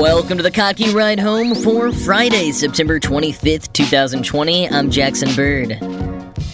Welcome to the Kottke Ride Home for Friday, September 25th, 2020. I'm Jackson Bird.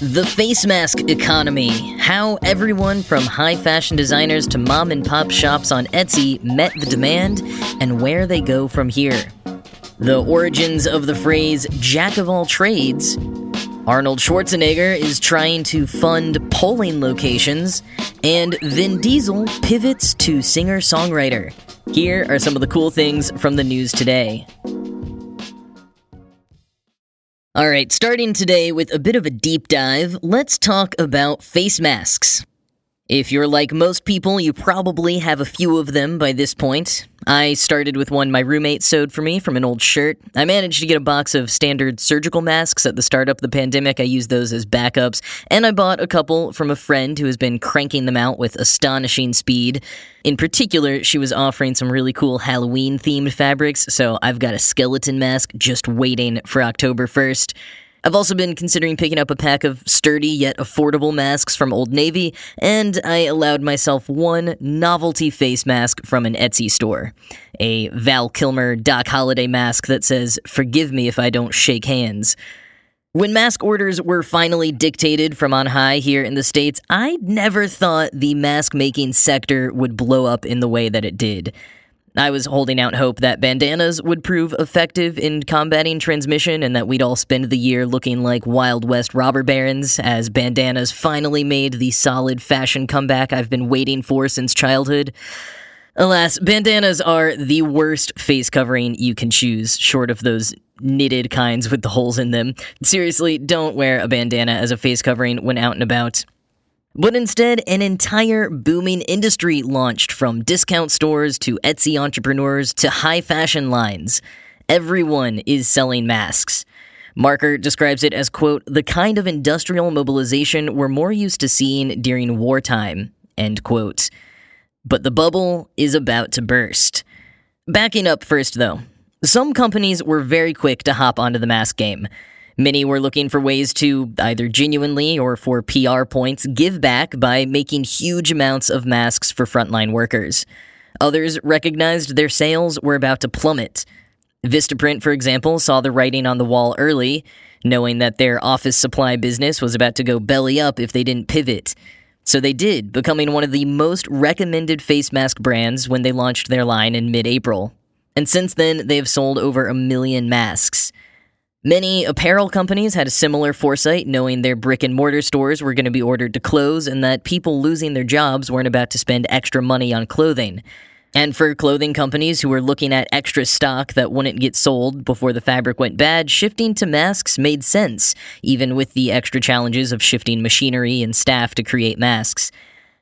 The face mask economy. How everyone from high fashion designers to mom and pop shops on Etsy met the demand and where they go from here. The origins of the phrase jack of all trades. Arnold Schwarzenegger is trying to fund polling locations, and Vin Diesel pivots to singer songwriter. Here are some of the cool things from the news today. All right, starting today with a bit of a deep dive, let's talk about face masks. If you're like most people, you probably have a few of them by this point. I started with one my roommate sewed for me from an old shirt. I managed to get a box of standard surgical masks at the start of the pandemic. I used those as backups, and I bought a couple from a friend who has been cranking them out with astonishing speed. In particular, she was offering some really cool Halloween themed fabrics, so I've got a skeleton mask just waiting for October 1st. I've also been considering picking up a pack of sturdy yet affordable masks from Old Navy, and I allowed myself one novelty face mask from an Etsy store. A Val Kilmer Doc Holliday mask that says, Forgive me if I don't shake hands. When mask orders were finally dictated from on high here in the States, I never thought the mask making sector would blow up in the way that it did. I was holding out hope that bandanas would prove effective in combating transmission and that we'd all spend the year looking like Wild West robber barons as bandanas finally made the solid fashion comeback I've been waiting for since childhood. Alas, bandanas are the worst face covering you can choose, short of those knitted kinds with the holes in them. Seriously, don't wear a bandana as a face covering when out and about. But instead, an entire booming industry launched from discount stores to Etsy entrepreneurs to high fashion lines. Everyone is selling masks. Marker describes it as, quote, the kind of industrial mobilization we're more used to seeing during wartime, end quote. But the bubble is about to burst. Backing up first, though, some companies were very quick to hop onto the mask game. Many were looking for ways to either genuinely or for PR points give back by making huge amounts of masks for frontline workers. Others recognized their sales were about to plummet. Vistaprint, for example, saw the writing on the wall early, knowing that their office supply business was about to go belly up if they didn't pivot. So they did, becoming one of the most recommended face mask brands when they launched their line in mid April. And since then, they have sold over a million masks. Many apparel companies had a similar foresight, knowing their brick and mortar stores were going to be ordered to close and that people losing their jobs weren't about to spend extra money on clothing. And for clothing companies who were looking at extra stock that wouldn't get sold before the fabric went bad, shifting to masks made sense, even with the extra challenges of shifting machinery and staff to create masks.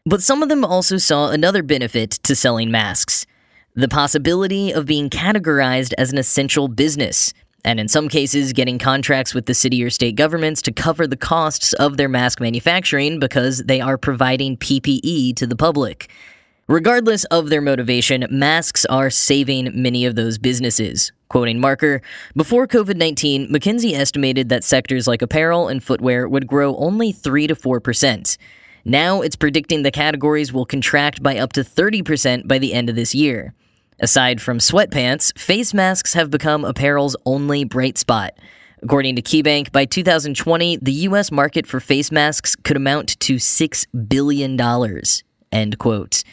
But some of them also saw another benefit to selling masks the possibility of being categorized as an essential business and in some cases, getting contracts with the city or state governments to cover the costs of their mask manufacturing because they are providing PPE to the public. Regardless of their motivation, masks are saving many of those businesses. Quoting Marker, before COVID 19, McKinsey estimated that sectors like apparel and footwear would grow only 3 to 4%. Now it's predicting the categories will contract by up to 30% by the end of this year. Aside from sweatpants, face masks have become apparel's only bright spot. According to KeyBank, by 2020, the US market for face masks could amount to $6 billion. End quote.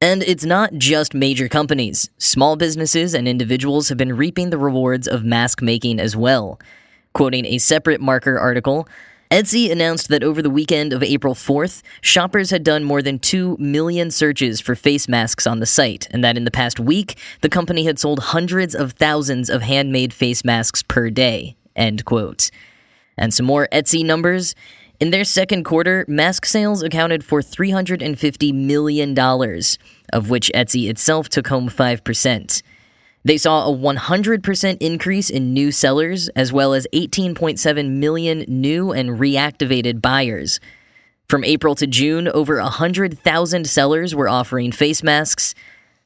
And it's not just major companies. Small businesses and individuals have been reaping the rewards of mask making as well. Quoting a separate marker article, Etsy announced that over the weekend of April 4th, shoppers had done more than 2 million searches for face masks on the site, and that in the past week, the company had sold hundreds of thousands of handmade face masks per day. End quote. And some more Etsy numbers. In their second quarter, mask sales accounted for $350 million, of which Etsy itself took home 5%. They saw a 100% increase in new sellers, as well as 18.7 million new and reactivated buyers. From April to June, over 100,000 sellers were offering face masks.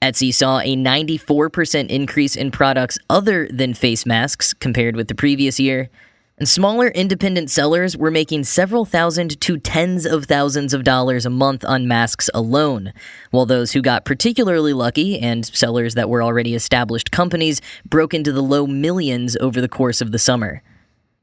Etsy saw a 94% increase in products other than face masks compared with the previous year. And smaller independent sellers were making several thousand to tens of thousands of dollars a month on masks alone, while those who got particularly lucky and sellers that were already established companies broke into the low millions over the course of the summer.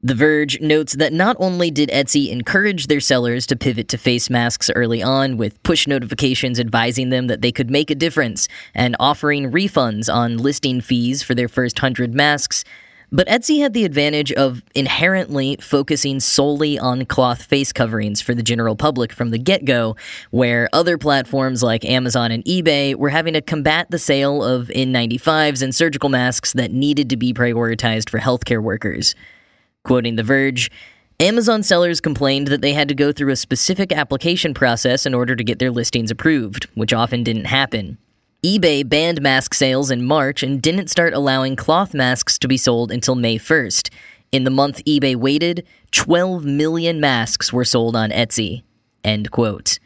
The Verge notes that not only did Etsy encourage their sellers to pivot to face masks early on, with push notifications advising them that they could make a difference and offering refunds on listing fees for their first hundred masks, but Etsy had the advantage of inherently focusing solely on cloth face coverings for the general public from the get go, where other platforms like Amazon and eBay were having to combat the sale of N95s and surgical masks that needed to be prioritized for healthcare workers. Quoting The Verge, Amazon sellers complained that they had to go through a specific application process in order to get their listings approved, which often didn't happen. eBay banned mask sales in March and didn't start allowing cloth masks to be sold until May 1st. In the month eBay waited, 12 million masks were sold on Etsy. End quote.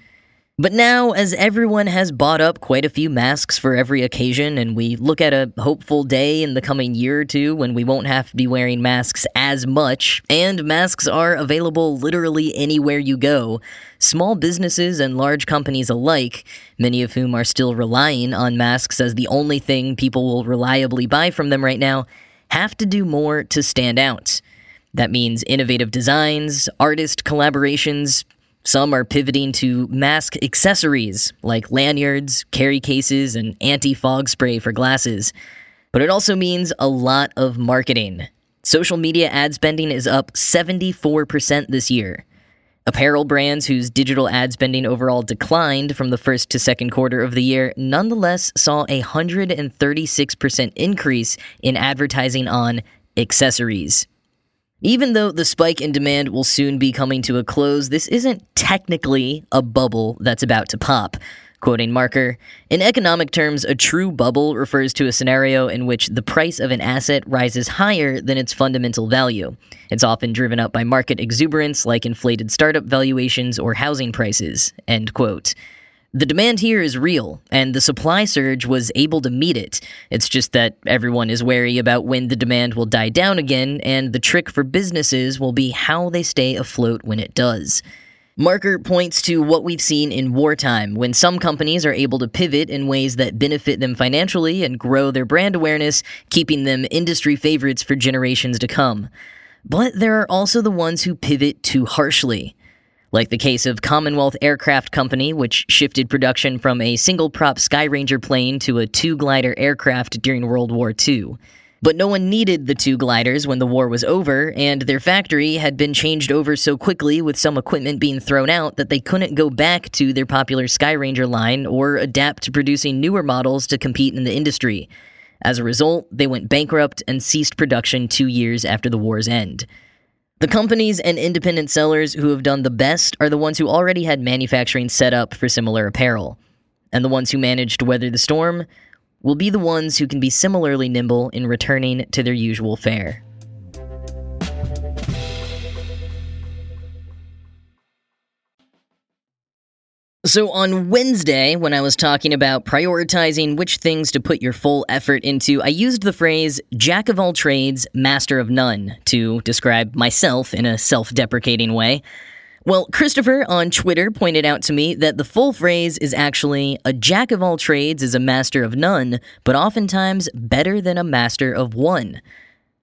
But now, as everyone has bought up quite a few masks for every occasion, and we look at a hopeful day in the coming year or two when we won't have to be wearing masks as much, and masks are available literally anywhere you go, small businesses and large companies alike, many of whom are still relying on masks as the only thing people will reliably buy from them right now, have to do more to stand out. That means innovative designs, artist collaborations, some are pivoting to mask accessories like lanyards, carry cases, and anti fog spray for glasses. But it also means a lot of marketing. Social media ad spending is up 74% this year. Apparel brands whose digital ad spending overall declined from the first to second quarter of the year nonetheless saw a 136% increase in advertising on accessories. Even though the spike in demand will soon be coming to a close, this isn't technically a bubble that's about to pop. Quoting Marker, in economic terms, a true bubble refers to a scenario in which the price of an asset rises higher than its fundamental value. It's often driven up by market exuberance like inflated startup valuations or housing prices. End quote. The demand here is real, and the supply surge was able to meet it. It's just that everyone is wary about when the demand will die down again, and the trick for businesses will be how they stay afloat when it does. Marker points to what we've seen in wartime, when some companies are able to pivot in ways that benefit them financially and grow their brand awareness, keeping them industry favorites for generations to come. But there are also the ones who pivot too harshly like the case of Commonwealth Aircraft Company, which shifted production from a single prop Skyranger plane to a two glider aircraft during World War II. But no one needed the two gliders when the war was over, and their factory had been changed over so quickly with some equipment being thrown out that they couldn't go back to their popular Skyranger line or adapt to producing newer models to compete in the industry. As a result, they went bankrupt and ceased production two years after the war's end. The companies and independent sellers who have done the best are the ones who already had manufacturing set up for similar apparel. And the ones who managed to weather the storm will be the ones who can be similarly nimble in returning to their usual fare. So, on Wednesday, when I was talking about prioritizing which things to put your full effort into, I used the phrase jack of all trades, master of none to describe myself in a self deprecating way. Well, Christopher on Twitter pointed out to me that the full phrase is actually a jack of all trades is a master of none, but oftentimes better than a master of one.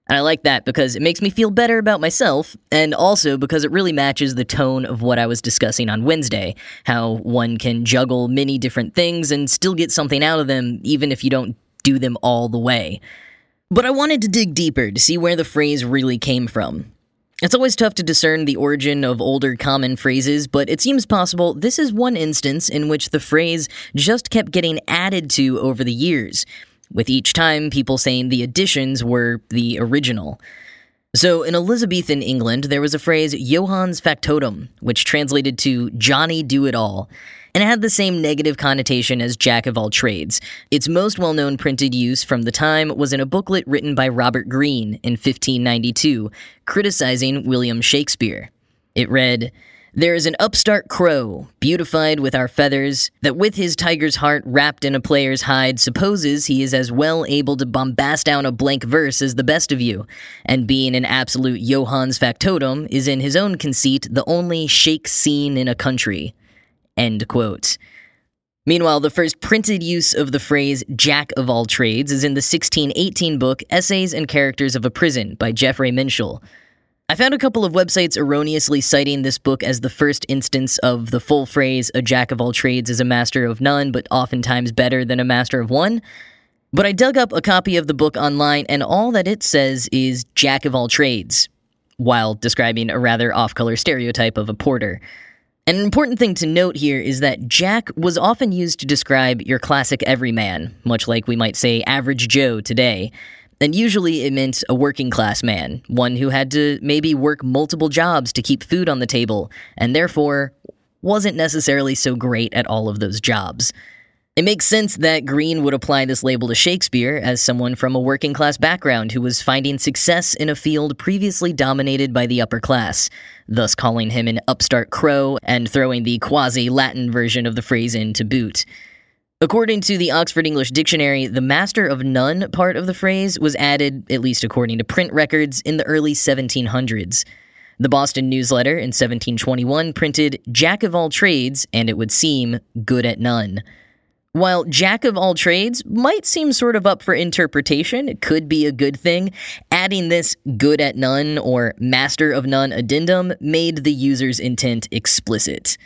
And I like that because it makes me feel better about myself, and also because it really matches the tone of what I was discussing on Wednesday how one can juggle many different things and still get something out of them, even if you don't do them all the way. But I wanted to dig deeper to see where the phrase really came from. It's always tough to discern the origin of older common phrases, but it seems possible this is one instance in which the phrase just kept getting added to over the years with each time people saying the additions were the original. So, in Elizabethan England, there was a phrase Johannes Factotum, which translated to Johnny Do It All, and it had the same negative connotation as Jack of All Trades. Its most well known printed use from the time was in a booklet written by Robert Greene in 1592, criticizing William Shakespeare. It read, There is an upstart crow, beautified with our feathers, that with his tiger's heart wrapped in a player's hide supposes he is as well able to bombast down a blank verse as the best of you, and being an absolute Johannes factotum is in his own conceit the only shake scene in a country. End quote. Meanwhile, the first printed use of the phrase jack of all trades is in the 1618 book Essays and Characters of a Prison by Geffray Mynshul. I found a couple of websites erroneously citing this book as the first instance of the full phrase, a jack of all trades is a master of none, but oftentimes better than a master of one. But I dug up a copy of the book online, and all that it says is jack of all trades, while describing a rather off color stereotype of a porter. An important thing to note here is that Jack was often used to describe your classic everyman, much like we might say average Joe today and usually it meant a working class man, one who had to maybe work multiple jobs to keep food on the table, and therefore wasn't necessarily so great at all of those jobs. It makes sense that Greene would apply this label to Shakespeare as someone from a working class background who was finding success in a field previously dominated by the upper class, thus calling him an upstart crow and throwing the quasi Latin version of the phrase in to boot. According to the Oxford English Dictionary, the master of none part of the phrase was added, at least according to print records, in the early 1700s. The Boston Newsletter in 1721 printed Jack of all trades, and it would seem good at none. While Jack of all trades might seem sort of up for interpretation, it could be a good thing, adding this good at none or master of none addendum made the user's intent explicit.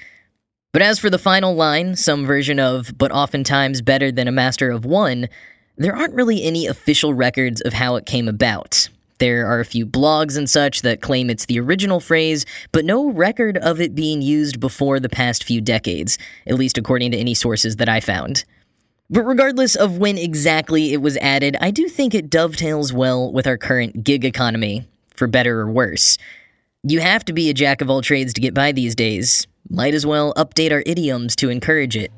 But as for the final line, some version of, but oftentimes better than a master of one, there aren't really any official records of how it came about. There are a few blogs and such that claim it's the original phrase, but no record of it being used before the past few decades, at least according to any sources that I found. But regardless of when exactly it was added, I do think it dovetails well with our current gig economy, for better or worse. You have to be a jack of all trades to get by these days, might as well update our idioms to encourage it.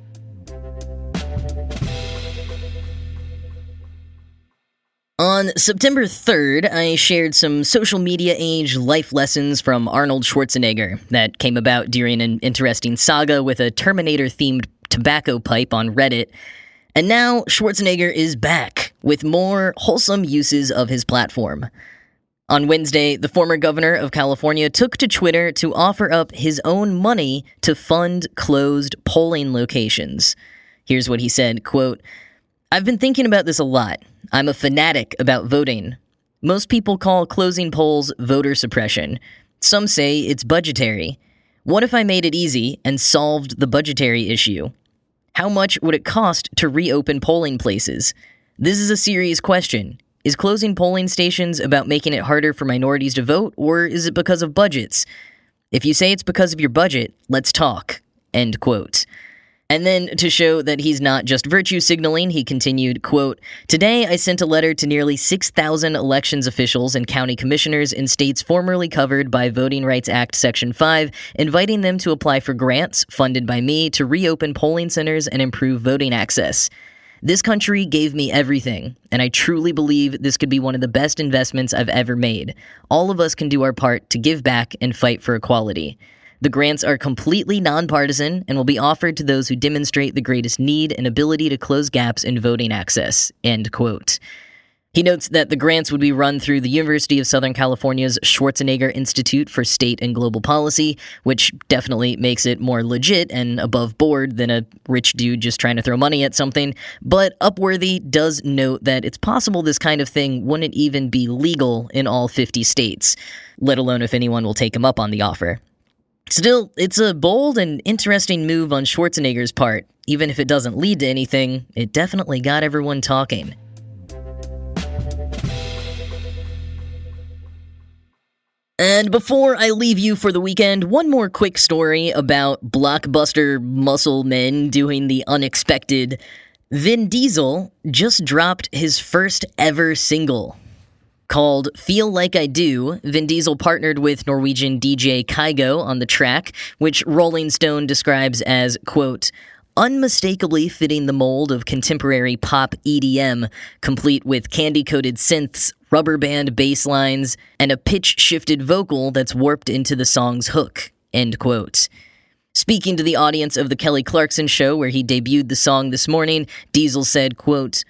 On September 3rd, I shared some social media age life lessons from Arnold Schwarzenegger that came about during an interesting saga with a Terminator themed tobacco pipe on Reddit. And now Schwarzenegger is back with more wholesome uses of his platform. On Wednesday, the former governor of California took to Twitter to offer up his own money to fund closed polling locations. Here's what he said, quote, I've been thinking about this a lot. I'm a fanatic about voting. Most people call closing polls voter suppression. Some say it's budgetary. What if I made it easy and solved the budgetary issue? How much would it cost to reopen polling places? This is a serious question. Is closing polling stations about making it harder for minorities to vote, or is it because of budgets? If you say it's because of your budget, let's talk. End quote. And then to show that he's not just virtue signaling, he continued, quote, Today I sent a letter to nearly 6,000 elections officials and county commissioners in states formerly covered by Voting Rights Act Section 5, inviting them to apply for grants funded by me to reopen polling centers and improve voting access. This country gave me everything, and I truly believe this could be one of the best investments I've ever made. All of us can do our part to give back and fight for equality. The grants are completely nonpartisan and will be offered to those who demonstrate the greatest need and ability to close gaps in voting access. End quote. He notes that the grants would be run through the University of Southern California's Schwarzenegger Institute for State and Global Policy, which definitely makes it more legit and above board than a rich dude just trying to throw money at something. But Upworthy does note that it's possible this kind of thing wouldn't even be legal in all 50 states, let alone if anyone will take him up on the offer. Still, it's a bold and interesting move on Schwarzenegger's part. Even if it doesn't lead to anything, it definitely got everyone talking. And before I leave you for the weekend, one more quick story about blockbuster muscle men doing the unexpected. Vin Diesel just dropped his first ever single. Called Feel Like I Do, Vin Diesel partnered with Norwegian DJ Kygo on the track, which Rolling Stone describes as, quote, unmistakably fitting the mold of contemporary pop EDM, complete with candy coated synths, rubber band bass lines, and a pitch shifted vocal that's warped into the song's hook. End quote. Speaking to the audience of the Kelly Clarkson show where he debuted the song this morning, Diesel said, quote,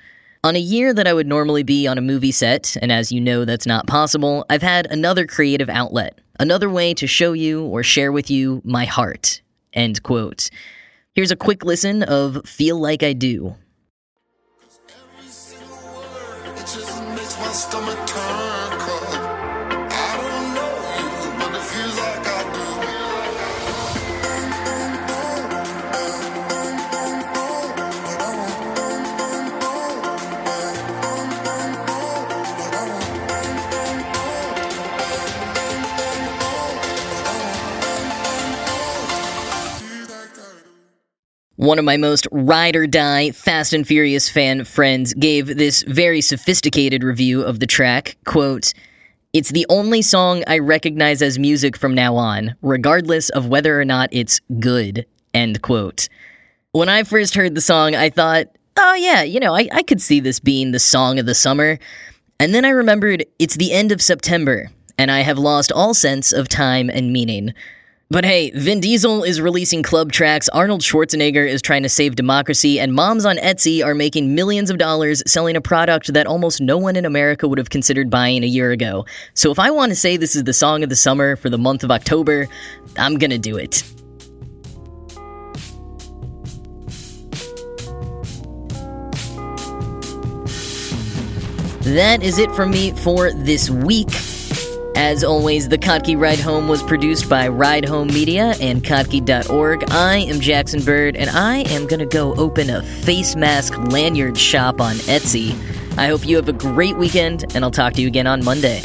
on a year that I would normally be on a movie set, and as you know that's not possible, I've had another creative outlet, another way to show you or share with you my heart. End quote. Here's a quick listen of Feel Like I Do. One of my most ride or die Fast and Furious fan friends gave this very sophisticated review of the track. Quote, It's the only song I recognize as music from now on, regardless of whether or not it's good. End quote. When I first heard the song, I thought, oh yeah, you know, I, I could see this being the song of the summer. And then I remembered it's the end of September, and I have lost all sense of time and meaning. But hey, Vin Diesel is releasing club tracks, Arnold Schwarzenegger is trying to save democracy, and moms on Etsy are making millions of dollars selling a product that almost no one in America would have considered buying a year ago. So if I want to say this is the song of the summer for the month of October, I'm gonna do it. That is it from me for this week. As always, the Kottke Ride Home was produced by Ride Home Media and Kottke.org. I am Jackson Bird, and I am going to go open a face mask lanyard shop on Etsy. I hope you have a great weekend, and I'll talk to you again on Monday.